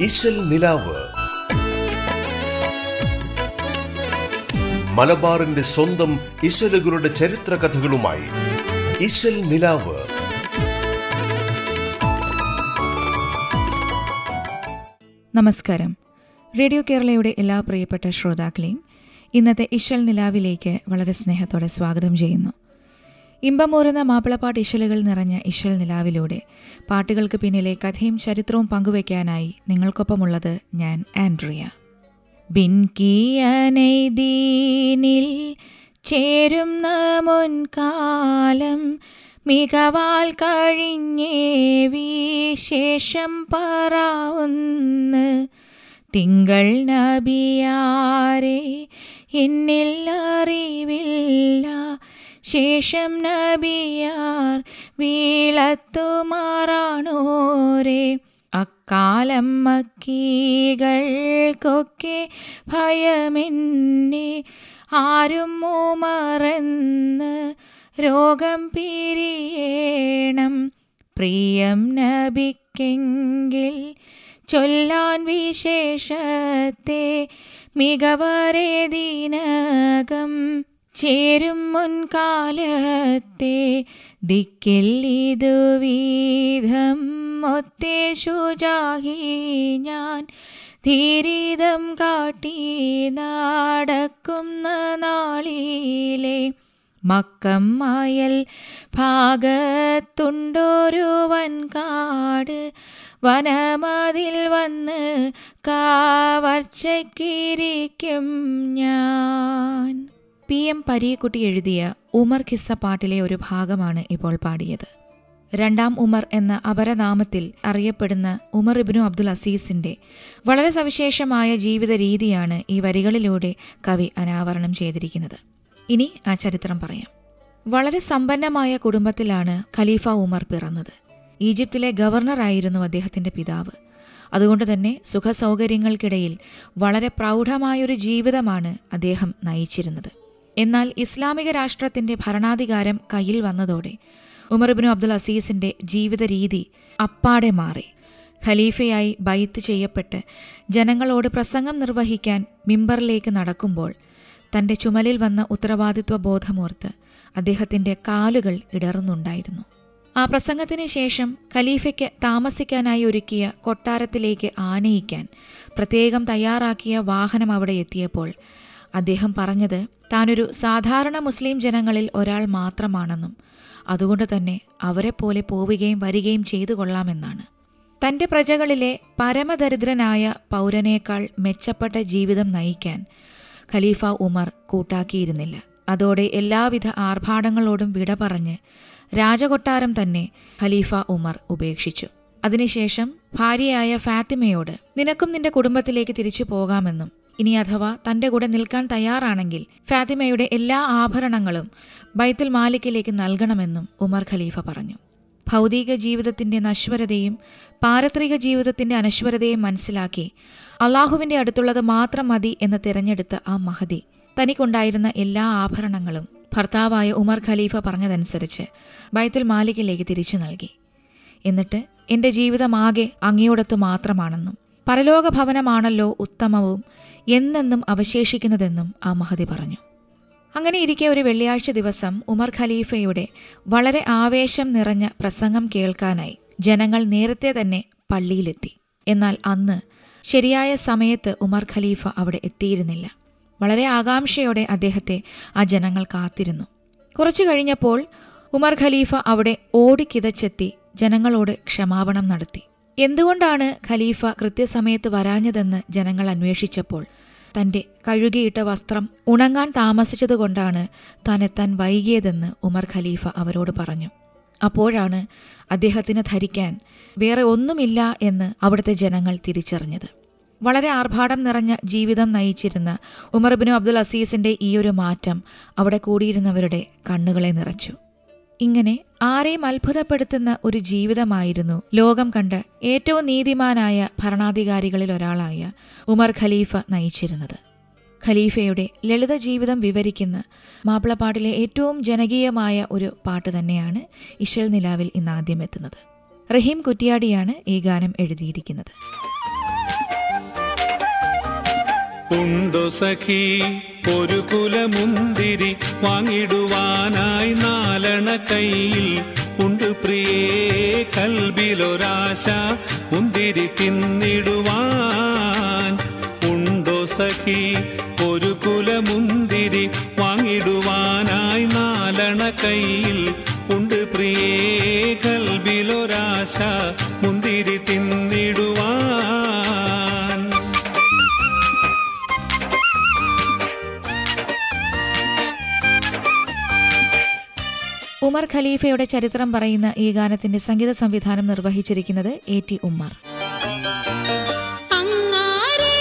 ഇശൽ നിലാവ്. മലബാറിന്റെ സ്വന്തം ഇശലുകളുടെ ചരിത്ര കഥകളുമായി ഇശൽ നിലാവ്. നമസ്കാരം. റേഡിയോ കേരളയുടെ എല്ലാ പ്രിയപ്പെട്ട ശ്രോതാക്കളെയും ഇന്നത്തെ ഇശൽ നിലാവിലേക്ക് വളരെ സ്നേഹത്തോടെ സ്വാഗതം ചെയ്യുന്നു. ഇമ്പമൂറുന്ന മാപ്പിളപ്പാട്ട് ഇശലുകൾ നിറഞ്ഞ ഇശൽ നിലാവിലൂടെ. പാട്ടുകൾക്ക് പിന്നിലെ കഥയും ചരിത്രവും പങ്കുവയ്ക്കാനായി നിങ്ങൾക്കൊപ്പമുള്ളത് ഞാൻ ആൻഡ്രിയ. ബിൻകിയനൈദീനിൽ ചേരുന്ന മുൻകാലം മികവാൽ കഴിഞ്ഞേ വിശേഷം പറവുന്ന്. തിങ്കൾ നബിയാരെ എന്നിൽ അറിവില്ല ശേഷം നബിയാർ വീളത്തുമാറാണോരേ. അക്കാലം മക്കീകൾക്കൊക്കെ ഭയമെന്നെ. ആരും മൂമറന്ന് രോഗം പിരിയേണം. പ്രിയം നബിക്കെങ്കിൽ ചൊല്ലാൻ വിശേഷത്തെ മികവരെ ദിനകം. ചേരും മുൻകാലത്തെ ദിക്കിൽ ഇതു വീതം ഒത്തേ ശുചാഹി ഞാൻ. ധീരീതം കാട്ടി നടക്കുന്ന നാളിലെ മക്കം മായൽ ഭാഗത്തുണ്ടൊരു വൻകാട് വനമതിൽ വന്ന് കാവർച്ചയ്ക്കിരിക്കും ഞാൻ. പി എം പരീക്കുട്ടി എഴുതിയ ഉമർ ഖിസ്സ പാട്ടിലെ ഒരു ഭാഗമാണ് ഇപ്പോൾ പാടിയത്. രണ്ടാം ഉമർ എന്ന അപരനാമത്തിൽ അറിയപ്പെടുന്ന ഉമർ ഇബ്നു അബ്ദുൽ അസീസിന്റെ വളരെ സവിശേഷമായ ജീവിത രീതിയാണ് ഈ വരികളിലൂടെ കവി അനാവരണം ചെയ്തിരിക്കുന്നത്. ഇനി ആ ചരിത്രം പറയാം. വളരെ സമ്പന്നമായ കുടുംബത്തിലാണ് ഖലീഫ ഉമർ പിറന്നത്. ഈജിപ്തിലെ ഗവർണറായിരുന്നു അദ്ദേഹത്തിന്റെ പിതാവ്. അതുകൊണ്ട് തന്നെ സുഖസൗകര്യങ്ങൾക്കിടയിൽ വളരെ പ്രൗഢമായൊരു ജീവിതമാണ് അദ്ദേഹം നയിച്ചിരുന്നത്. എന്നാൽ ഇസ്ലാമിക രാഷ്ട്രത്തിന്റെ ഭരണാധികാരം കയ്യിൽ വന്നതോടെ ഉമർബിനു അബ്ദുൽ അസീസിന്റെ ജീവിത രീതി അപ്പാടെ മാറി. ഖലീഫയായി ബൈത്ത് ചെയ്യപ്പെട്ട് ജനങ്ങളോട് പ്രസംഗം നിർവഹിക്കാൻ മിമ്പറിലേക്ക് നടക്കുമ്പോൾ തന്റെ ചുമലിൽ വന്ന ഉത്തരവാദിത്വ ബോധമോർത്ത് അദ്ദേഹത്തിന്റെ കാലുകൾ ഇടറുന്നുണ്ടായിരുന്നു. ആ പ്രസംഗത്തിന് ശേഷം ഖലീഫയ്ക്ക് താമസിക്കാനായി ഒരുക്കിയ കൊട്ടാരത്തിലേക്ക് ആനയിക്കാൻ പ്രത്യേകം തയ്യാറാക്കിയ വാഹനം അവിടെ എത്തിയപ്പോൾ അദ്ദേഹം പറഞ്ഞത് താനൊരു സാധാരണ മുസ്ലിം ജനങ്ങളിൽ ഒരാൾ മാത്രമാണെന്നും അതുകൊണ്ട് തന്നെ അവരെ പോലെ പോവുകയും വരികയും ചെയ്തു കൊള്ളാമെന്നാണ്. തന്റെ പ്രജകളിലെ പരമദരിദ്രനായ പൗരനേക്കാൾ മെച്ചപ്പെട്ട ജീവിതം നയിക്കാൻ ഖലീഫ ഉമർ കൂട്ടാക്കിയിരുന്നില്ല. അതോടെ എല്ലാവിധ ആർഭാടങ്ങളോടും വിട പറഞ്ഞ് രാജകൊട്ടാരം തന്നെ ഖലീഫ ഉമർ ഉപേക്ഷിച്ചു. അതിനുശേഷം ഭാര്യയായ ഫാത്തിമയോട് നിനക്കും നിന്റെ കുടുംബത്തിലേക്ക് തിരിച്ചു പോകാമെന്നും ഇനി അഥവാ തന്റെ കൂടെ നിൽക്കാൻ തയ്യാറാണെങ്കിൽ ഫാത്തിമയുടെ എല്ലാ ആഭരണങ്ങളും ബൈത്തുൽ മാലിക്കിലേക്ക് നൽകണമെന്നും ഉമർ ഖലീഫ പറഞ്ഞു. ഭൗതിക ജീവിതത്തിന്റെ നശ്വരതയും പാരത്രിക ജീവിതത്തിന്റെ അനശ്വരതയും മനസ്സിലാക്കി അള്ളാഹുവിന്റെ അടുത്തുള്ളത് മാത്രം മതി എന്ന് തിരഞ്ഞെടുത്ത ആ മഹതി തനിക്കുണ്ടായിരുന്ന എല്ലാ ആഭരണങ്ങളും ഭർത്താവായ ഉമർ ഖലീഫ പറഞ്ഞതനുസരിച്ച് ബൈത്തുൽ മാലിക്കിലേക്ക് തിരിച്ചു നൽകി. എന്നിട്ട് എന്റെ ജീവിതമാകെ അങ്ങയോടത്ത് മാത്രമാണെന്നും പരലോക ഭവനമാണല്ലോ ഉത്തമവും എന്നെന്നും അവശേഷിക്കുന്നതെന്നും ആ മഹതി പറഞ്ഞു. അങ്ങനെ ഇരിക്കെ ഒരു വെള്ളിയാഴ്ച ദിവസം ഉമർ ഖലീഫയുടെ വളരെ ആവേശം നിറഞ്ഞ പ്രസംഗം കേൾക്കാനായി ജനങ്ങൾ നേരത്തെ തന്നെ പള്ളിയിലെത്തി. എന്നാൽ അന്ന് ശരിയായ സമയത്ത് ഉമർ ഖലീഫ അവിടെ എത്തിയിരുന്നില്ല. വളരെ ആകാംക്ഷയോടെ അദ്ദേഹത്തെ ആ ജനങ്ങൾ കാത്തിരുന്നു. കുറച്ചു കഴിഞ്ഞപ്പോൾ ഉമർ ഖലീഫ അവിടെ ഓടിക്കിതച്ചെത്തി ജനങ്ങളോട് ക്ഷമാപണം നടത്തി. എന്തുകൊണ്ടാണ് ഖലീഫ കൃത്യസമയത്ത് വരാഞ്ഞതെന്ന് ജനങ്ങൾ അന്വേഷിച്ചപ്പോൾ തന്റെ കഴുകിയിട്ട വസ്ത്രം ഉണങ്ങാൻ താമസിച്ചതുകൊണ്ടാണ് താനെത്താൻ വൈകിയതെന്ന് ഉമർ ഖലീഫ അവരോട് പറഞ്ഞു. അപ്പോഴാണ് അദ്ദേഹത്തിന് ധരിക്കാൻ വേറെ ഒന്നുമില്ല എന്ന് അവിടുത്തെ ജനങ്ങൾ തിരിച്ചറിഞ്ഞത്. വളരെ ആർഭാടം നിറഞ്ഞ ജീവിതം നയിച്ചിരുന്ന ഉമർബിനു അബ്ദുൽ അസീസിന്റെ ഈയൊരു മാറ്റം അവിടെ കൂടിയിരുന്നവരുടെ കണ്ണുകളെ നിറച്ചു. ഇങ്ങനെ ആരെയും അത്ഭുതപ്പെടുത്തുന്ന ഒരു ജീവിതമായിരുന്നു. ലോകം കണ്ട് ഏറ്റവും നീതിമാനായ ഭരണാധികാരികളിൽ ഒരാളായ ഉമർ ഖലീഫ നയിച്ചിരുന്നത്. ഖലീഫയുടെ ലളിത ജീവിതം വിവരിക്കുന്ന മാപ്പിളപ്പാട്ടിലെ ഏറ്റവും ജനകീയമായ ഒരു പാട്ട് തന്നെയാണ് ഇശൽ നിലാവിൽ ഇന്ന് ആദ്യം എത്തുന്നത്. റഹീം കുറ്റിയാടിയാണ് ഈ ഗാനം എഴുതിയിരിക്കുന്നത്. ഒരു കുലമുന്തിരി വാങ്ങിടുവാനായി നാലണ കയ്യിൽ ഉണ്ട് പ്രിയേ കൽബിലൊരാശ മുന്തിരി തിന്നിടുവാൻ. ഉണ്ടോ സഖി ഒരു കുലമുന്തിരി വാങ്ങിടുവാനായി നാലണ കയ്യിൽ ഉണ്ട് പ്രിയേ കൽബിലൊരാശ ഖലീഫയുടെ ചരിത്രം പറയുന്ന ഈ ഗാനത്തിന്റെ സംഗീത സംവിധാനം നിർവഹിച്ചിരിക്കുന്നത് എ ടി ഉമ്മർ. അങ്ങാരേ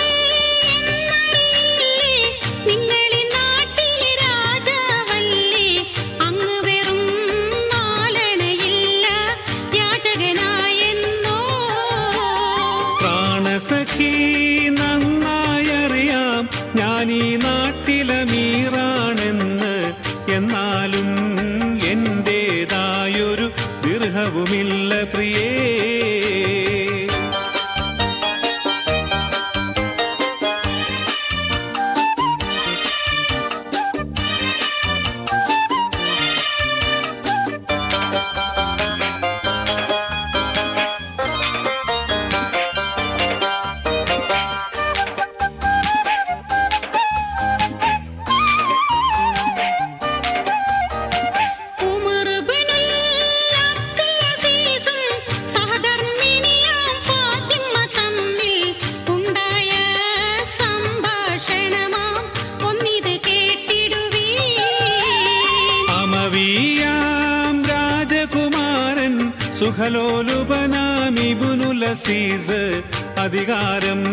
സുഖലോലുപനാമിബുനുലസീസ് അധികാരം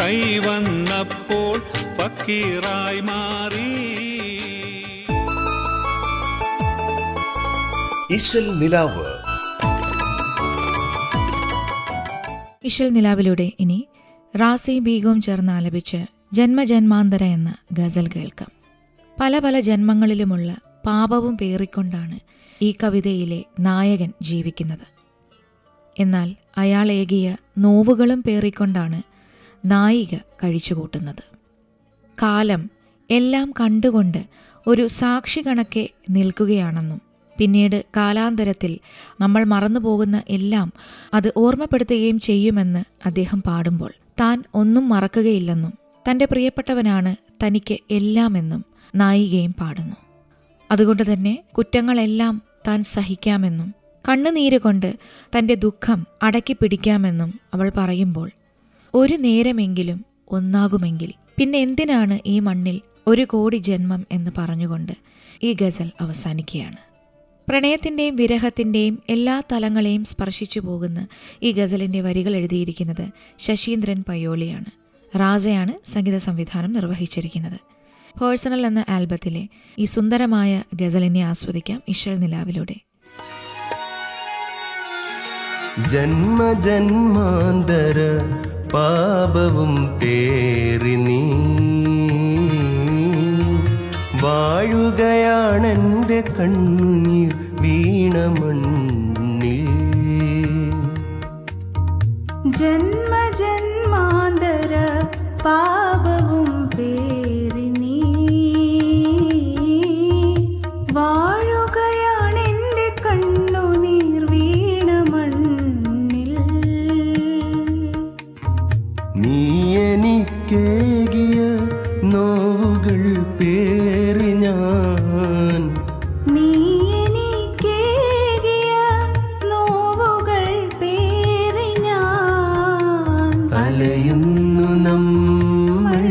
കൈവന്നപ്പോൾ ഫക്കീറായി മാറി. ഇശൽ നിലാവ്. ഇഷൽ നിലാവിലൂടെ ഇനി റാസി ബീഗവും ചേർന്ന് ആലപിച്ച് ജന്മജന്മാന്തര എന്ന ഗസൽ കേൾക്കാം. പല പല ജന്മങ്ങളിലുമുള്ള പാപവും പേറിക്കൊണ്ടാണ് ഈ കവിതയിലെ നായകൻ ജീവിക്കുന്നത്. എന്നാൽ അയാൾ ഏകിയ നോവുകളും പേറിക്കൊണ്ടാണ് നായിക കഴിച്ചുകൂട്ടുന്നത്. കാലം എല്ലാം കണ്ടുകൊണ്ട് ഒരു സാക്ഷി കണക്കെ നിൽക്കുകയാണെന്നും പിന്നീട് കാലാന്തരത്തിൽ നമ്മൾ മറന്നുപോകുന്ന എല്ലാം അത് ഓർമ്മപ്പെടുത്തുകയും ചെയ്യുമെന്ന് അദ്ദേഹം പാടുമ്പോൾ താൻ ഒന്നും മറക്കുകയില്ലെന്നും തന്റെ പ്രിയപ്പെട്ടവനാണ് തനിക്ക് എല്ലാമെന്നും നായികയും പാടുന്നു. അതുകൊണ്ട് തന്നെ കുറ്റങ്ങളെല്ലാം താൻ സഹിക്കാമെന്നും കണ്ണുനീര് കൊണ്ട് തന്റെ ദുഃഖം അടക്കി പിടിക്കാമെന്നും അവൾ പറയുമ്പോൾ ഒരു നേരമെങ്കിലും ഒന്നാകുമെങ്കിൽ പിന്നെ എന്തിനാണ് ഈ മണ്ണിൽ ഒരു കോടി ജന്മം എന്ന് പറഞ്ഞുകൊണ്ട് ഈ ഗസൽ അവസാനിക്കുകയാണ്? പ്രണയത്തിന്റെയും വിരഹത്തിന്റെയും എല്ലാ തലങ്ങളെയും സ്പർശിച്ചു പോകുന്ന ഈ ഗസലിന്റെ വരികൾ എഴുതിയിരിക്കുന്നത് ശശീന്ദ്രൻ പയ്യോളിയാണ് റാസയാണ് സംഗീത സംവിധാനം നിർവഹിച്ചിരിക്കുന്നത്. പേഴ്സണൽ എന്ന ആൽബത്തിലെ ഈ സുന്ദരമായ ഗസലിനെ ആസ്വദിക്കാം ഇഷൽ നിലാവിലൂടെ. ജന്മജന്മാന്തര പാപവും പേറി നീ. വാഴുകയാണെന്റെ കണ്ണുനീർ വീണ മണ്ണിൽ. എനിക്കേകിയ നോവുകൾ പേറി ഞാൻ. നീ എനിക്കേകിയ നോവുകൾ പേറി ഞാൻ. അലയുന്നു നമ്മൾ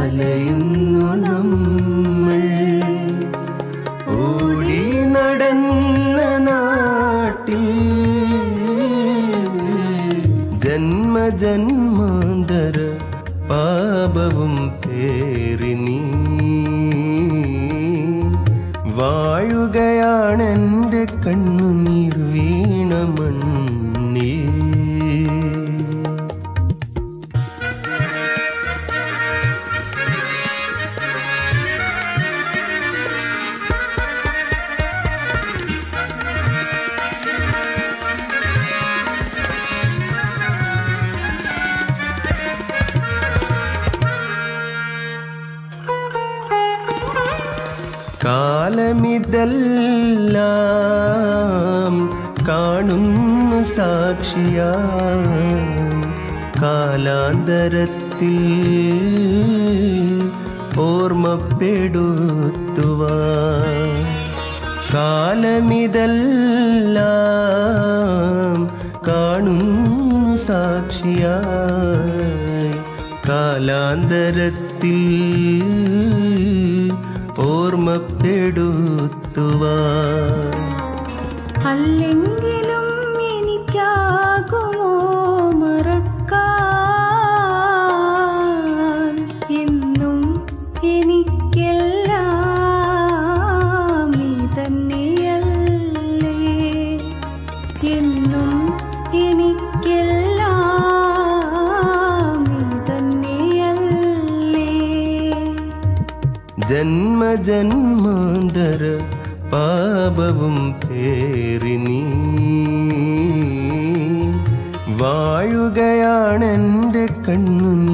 അലയുന്നു നമ്മൾ. ഓടി നടന്ന നാട്ടിൽ ജന്മജന്മാന്തര വാഴുകയാണെന്റെ കണ്ണുനീർ വീണ മണ്ണിൽ കാലമിതെല്ലാം കാണുന്നു സാക്ഷിയാ കാലാന്തരത്തിൽ ഓർമ്മപ്പെടുത്തുവാൻ കാലമിതെല്ലാം കാണുന്നു സാക്ഷിയായി കാലാന്തരത്തിൽ ഓർമ്മപ്പെടുത്തുവാൻ അല്ലെങ്കിലും എനിക്കാകുമോ മറക്കാൻ? എന്നും എനിക്കെല്ലാം നീ തന്നെയല്ലേ എന്നും എനിക്കെല്ലാം നീ തന്നെയല്ലേ ജന്മജന്മാന്തര പാപവും പേറി നീ വാഴുകയാണെന്റെ കണ്ണുനീർ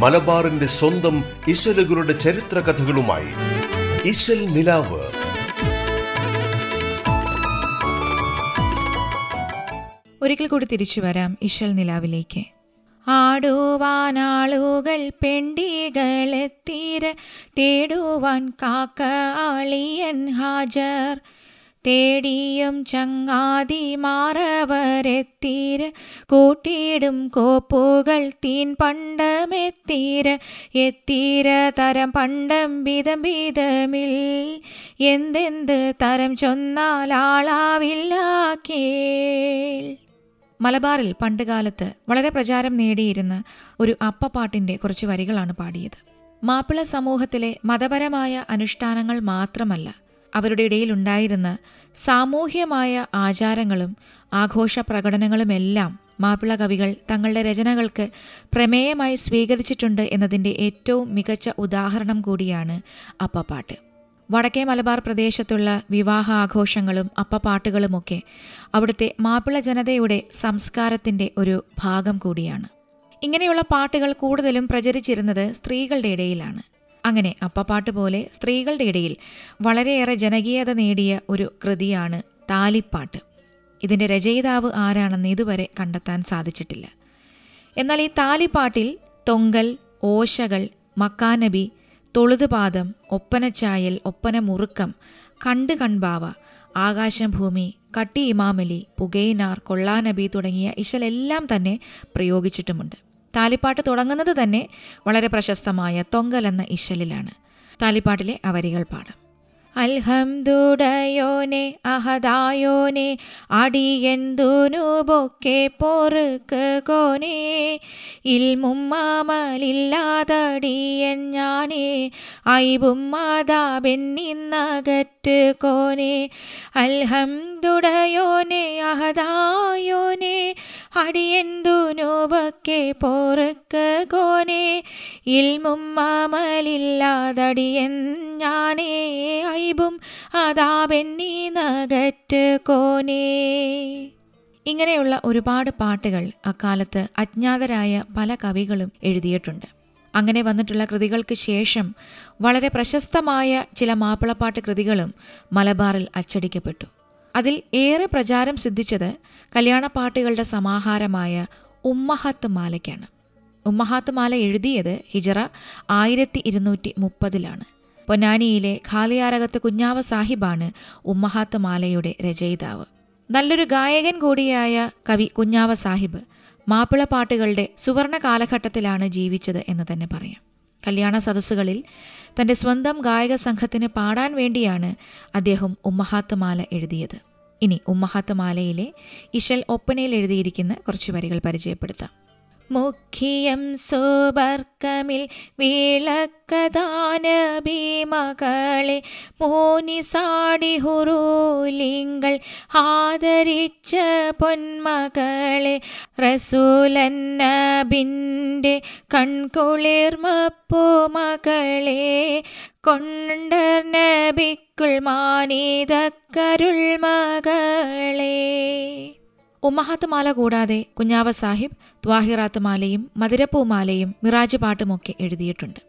മലബാറിന്റെ സ്വന്തം ഇശലുകളുടെ ചരിത്ര കഥകളുമായി നിലാവ്. ഒരിക്കൽ കൂടി തിരിച്ചു വരാം ഇശൽ നിലാവിലേക്ക്. ആടുവാനാളുകൾ പെണ്ടികളെത്തീര തേടുവാൻ കാക്ക ആളിയൻ ഹാജർ. തേടിയും ചങ്ങാതി മാറവരെത്തീര് കൂട്ടിയിടും കോപ്പുകൾ തീൻ പണ്ടമെത്തീര്. എത്തീര തരം പണ്ടം വിധം വിധമിൽ. എന്തെന്ത് തരം കേൾ മലബാറിൽ പണ്ടുകാലത്ത് വളരെ പ്രചാരം നേടിയിരുന്ന ഒരു അപ്പപ്പാട്ടിന്റെ കുറച്ച് വരികളാണ് പാടിയത്. മാപ്പിള സമൂഹത്തിലെ മതപരമായ അനുഷ്ഠാനങ്ങൾ മാത്രമല്ല അവരുടെ ഇടയിൽ ഉണ്ടായിരുന്ന സാമൂഹ്യമായ ആചാരങ്ങളും ആഘോഷ പ്രകടനങ്ങളുമെല്ലാം മാപ്പിള കവികൾ തങ്ങളുടെ രചനകൾക്ക് പ്രമേയമായി സ്വീകരിച്ചിട്ടുണ്ട് എന്നതിന്റെ ഏറ്റവും മികച്ച ഉദാഹരണം കൂടിയാണ് അപ്പപ്പാട്ട്. വടക്കേ മലബാർ പ്രദേശത്തുള്ള വിവാഹ ആഘോഷങ്ങളും അപ്പപ്പാട്ടുകളുമൊക്കെ അവിടുത്തെ മാപ്പിള ജനതയുടെ സംസ്കാരത്തിന്റെ ഒരു ഭാഗം കൂടിയാണ്. ഇങ്ങനെയുള്ള പാട്ടുകൾ കൂടുതലും പ്രചരിച്ചിരുന്നത് സ്ത്രീകളുടെ ഇടയിലാണ്. അങ്ങനെ അപ്പപ്പാട്ട് പോലെ സ്ത്രീകളുടെ ഇടയിൽ വളരെയേറെ ജനകീയത നേടിയ ഒരു കൃതിയാണ് താലിപ്പാട്ട്. ഇതിന്റെ രചയിതാവ് ആരാണെന്ന് ഇതുവരെ കണ്ടെത്താൻ സാധിച്ചിട്ടില്ല. എന്നാൽ ഈ താലിപ്പാട്ടിൽ തൊങ്കൽ ഓശകൾ മക്കാനബി തൊളുതുപാദം ഒപ്പനച്ചായൽ ഒപ്പന മുറുക്കം കണ്ട് കൺബാവ ആകാശം ഭൂമി കട്ടി ഇമാമലി പുകയിനാർ കൊള്ളാനബി തുടങ്ങിയ ഇശലെല്ലാം തന്നെ പ്രയോഗിച്ചിട്ടുമുണ്ട്. താലിപ്പാട്ട് തുടങ്ങുന്നത് തന്നെ വളരെ പ്രശസ്തമായ തൊങ്കൽ എന്ന ഇശലിലാണ്. താലിപ്പാട്ടിലെ അവരികൾ പാടാം. അൽഹംദുടയോനെ അഹദായോനെ അടിയന്തുനുബൊക്കെ പൊറുക്ക് കോനെ ഇൽമുമ്മാമലില്ലാതടിയൻ ഞാനേ ഐബും മാതാബെന്നിന്നകറ്റ് കോനെ. അൽഹംദുടയോനെ അഹദായോനെ അടിയന്തുനുബൊക്കെ പൊറുക്ക് കോനെ ഇൽമുമ്മാമലില്ലാതടിയൻ ഞാനേ ഐബും അതാബെന്നീ നഗറ്റ് കോനേ. ഇങ്ങനെയുള്ള ഒരുപാട് പാട്ടുകൾ അക്കാലത്ത് അജ്ഞാതരായ പല കവികളും എഴുതിയിട്ടുണ്ട്. അങ്ങനെ വന്നിട്ടുള്ള കൃതികൾക്ക് ശേഷം വളരെ പ്രശസ്തമായ ചില മാപ്പിളപ്പാട്ട് കൃതികളും മലബാറിൽ അച്ചടിക്കപ്പെട്ടു. അതിൽ ഏറെ പ്രചാരം സിദ്ധിച്ചത് കല്യാണപ്പാട്ടുകളുടെ സമാഹാരമായ ഉമ്മഹത്ത് മാലയ്ക്കാണ്. ഉമ്മഹാത്ത് മാല എഴുതിയത് ഹിജറ ആയിരത്തി ഇരുന്നൂറ്റി മുപ്പതിലാണ്. പൊന്നാനിയിലെ ഖാലിയാരകത്ത് കുഞ്ഞാവ സാഹിബാണ് ഉമ്മഹാത്ത് മാലയുടെ രചയിതാവ്. നല്ലൊരു ഗായകൻ കൂടിയായ കവി കുഞ്ഞാവ സാഹിബ് മാപ്പിള പാട്ടുകളുടെ സുവർണ കാലഘട്ടത്തിലാണ് ജീവിച്ചത് എന്ന് തന്നെ പറയാം. കല്യാണ സദസ്സുകളിൽ തന്റെ സ്വന്തം ഗായക സംഘത്തിന് പാടാൻ വേണ്ടിയാണ് അദ്ദേഹം ഉമ്മഹാത്ത് മാല എഴുതിയത്. ഇനി ഉമ്മഹാത്ത് മാലയിലെ ഇഷൽ ഒപ്പനയിൽ എഴുതിയിരിക്കുന്ന കുറച്ച് വരികൾ പരിചയപ്പെടുത്താം. മുഖ്യം സുബർക്കമിൽ വീളക്കദാനബിമകളെ മോനിസാടി ഹുറൂലിങ്ങൾ ആദരിച്ച പൊന്മകളെ റസൂലന്നബിന്റെ കൺകുളിർമപ്പു മകളെ കൊണ്ടർ നബിക്കുൾ മാനീതക്കരുൾ മകളെ. ഉമ്മഹാത്ത് മാല കൂടാതെ കുഞ്ഞാവ സാഹിബ് ത്വാഹിറാത്ത് മാലയും മധുരപ്പൂ മിറാജ് പാട്ടുമൊക്കെ എഴുതിയിട്ടുണ്ട്.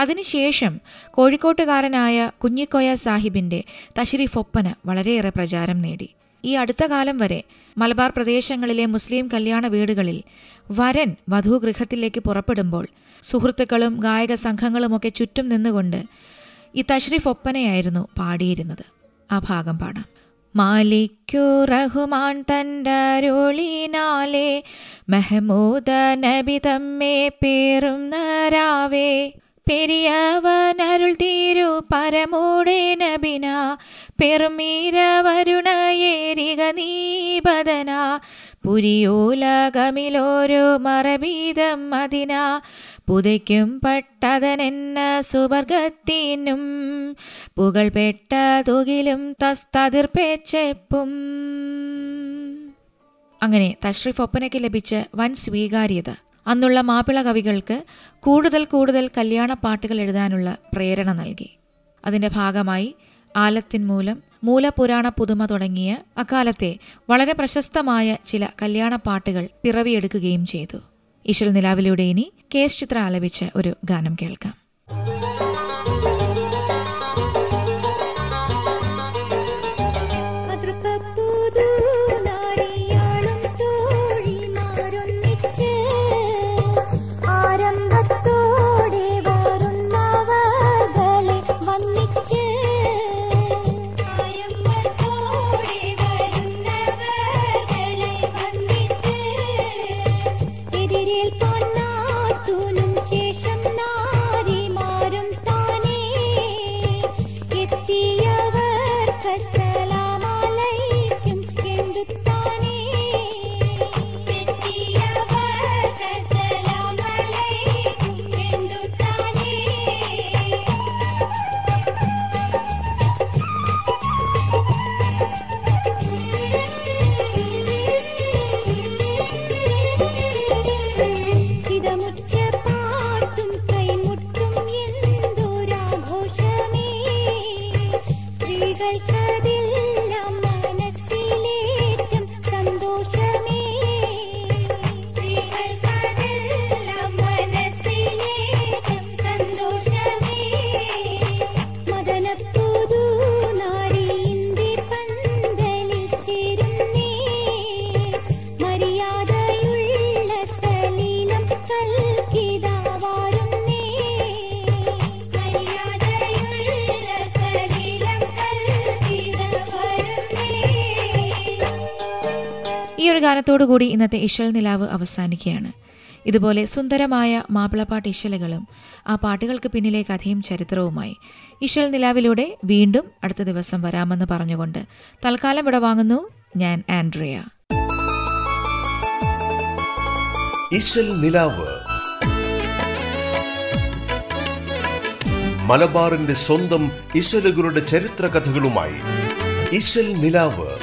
അതിനുശേഷം കോഴിക്കോട്ടുകാരനായ കുഞ്ഞിക്കോയ സാഹിബിന്റെ തഷ്രീഫ് ഒപ്പന വളരെയേറെ പ്രചാരം നേടി. ഈ അടുത്ത കാലം വരെ മലബാർ പ്രദേശങ്ങളിലെ മുസ്ലിം കല്യാണ വീടുകളിൽ വരൻ വധുഗൃഹത്തിലേക്ക് പുറപ്പെടുമ്പോൾ സുഹൃത്തുക്കളും ഗായക സംഘങ്ങളുമൊക്കെ ചുറ്റും നിന്നുകൊണ്ട് ഈ തഷ്രീഫ് ഒപ്പനയായിരുന്നു പാടിയിരുന്നത്. ആ ഭാഗം പാടാം. മാലിക്കു റഹുമാൻ തന്റെ അരുളിനാലേ മെഹമൂദ നബി തമ്മേ പേറും നരാവേ. പെരിയവനരുൾ തീരു പരമൂടെ നബിന പെരുമീര വരുണയേരിക നീപതന. പുരിയോലകമിലോരു മറബീതം മദിന പുതയ്ക്കും പട്ടതനെന്ന സുവർഗത്തിനും പുകൾപ്പെട്ട തുകിലും തസ്തതിർപ്പേച്ചെപ്പും അങ്ങനെ തശ്രീഫ് ഒപ്പനയ്ക്ക് ലഭിച്ച വൻ സ്വീകാര്യത. അന്നുള്ള മാപ്പിള കവികൾക്ക് കൂടുതൽ കൂടുതൽ കല്യാണ പാട്ടുകൾ എഴുതാനുള്ള പ്രേരണ നൽകി. അതിന്റെ ഭാഗമായി ആലത്തിൻ മൂലം മൂലപുരാണ പുതുമ തുടങ്ങിയ അക്കാലത്തെ വളരെ പ്രശസ്തമായ ചില കല്യാണ പാട്ടുകൾ പിറവിയെടുക്കുകയും ചെയ്തു. ഈശ്വൽ നിലാവിലൂടെ ഇനി കേസ് ചിത്ര ആലപിച്ച് ഒരു ഗാനം കേൾക്കാം. ഈ ഒരു ഗാനത്തോടുകൂടി ഇന്നത്തെ ഇശൽ നിലാവ് അവസാനിക്കുകയാണ്. ഇതുപോലെ സുന്ദരമായ മാപ്പിളപ്പാട്ട് ഇശലുകളും ആ പാട്ടുകൾക്ക് പിന്നിലെ കഥയും ചരിത്രവുമായി. ഇശൽ നിലാവിലൂടെ വീണ്ടും അടുത്ത ദിവസം വരാമെന്ന് പറഞ്ഞുകൊണ്ട് തൽക്കാലം ഇവിടെ വാങ്ങുന്നു ഞാൻ ആൻഡ്രിയ. നിലാവ്. മലബാറിന്റെ സ്വന്തം ഇശലുകളുടെ ചരിത്ര കഥകളുമായി ഇശൽ നിലാവ്.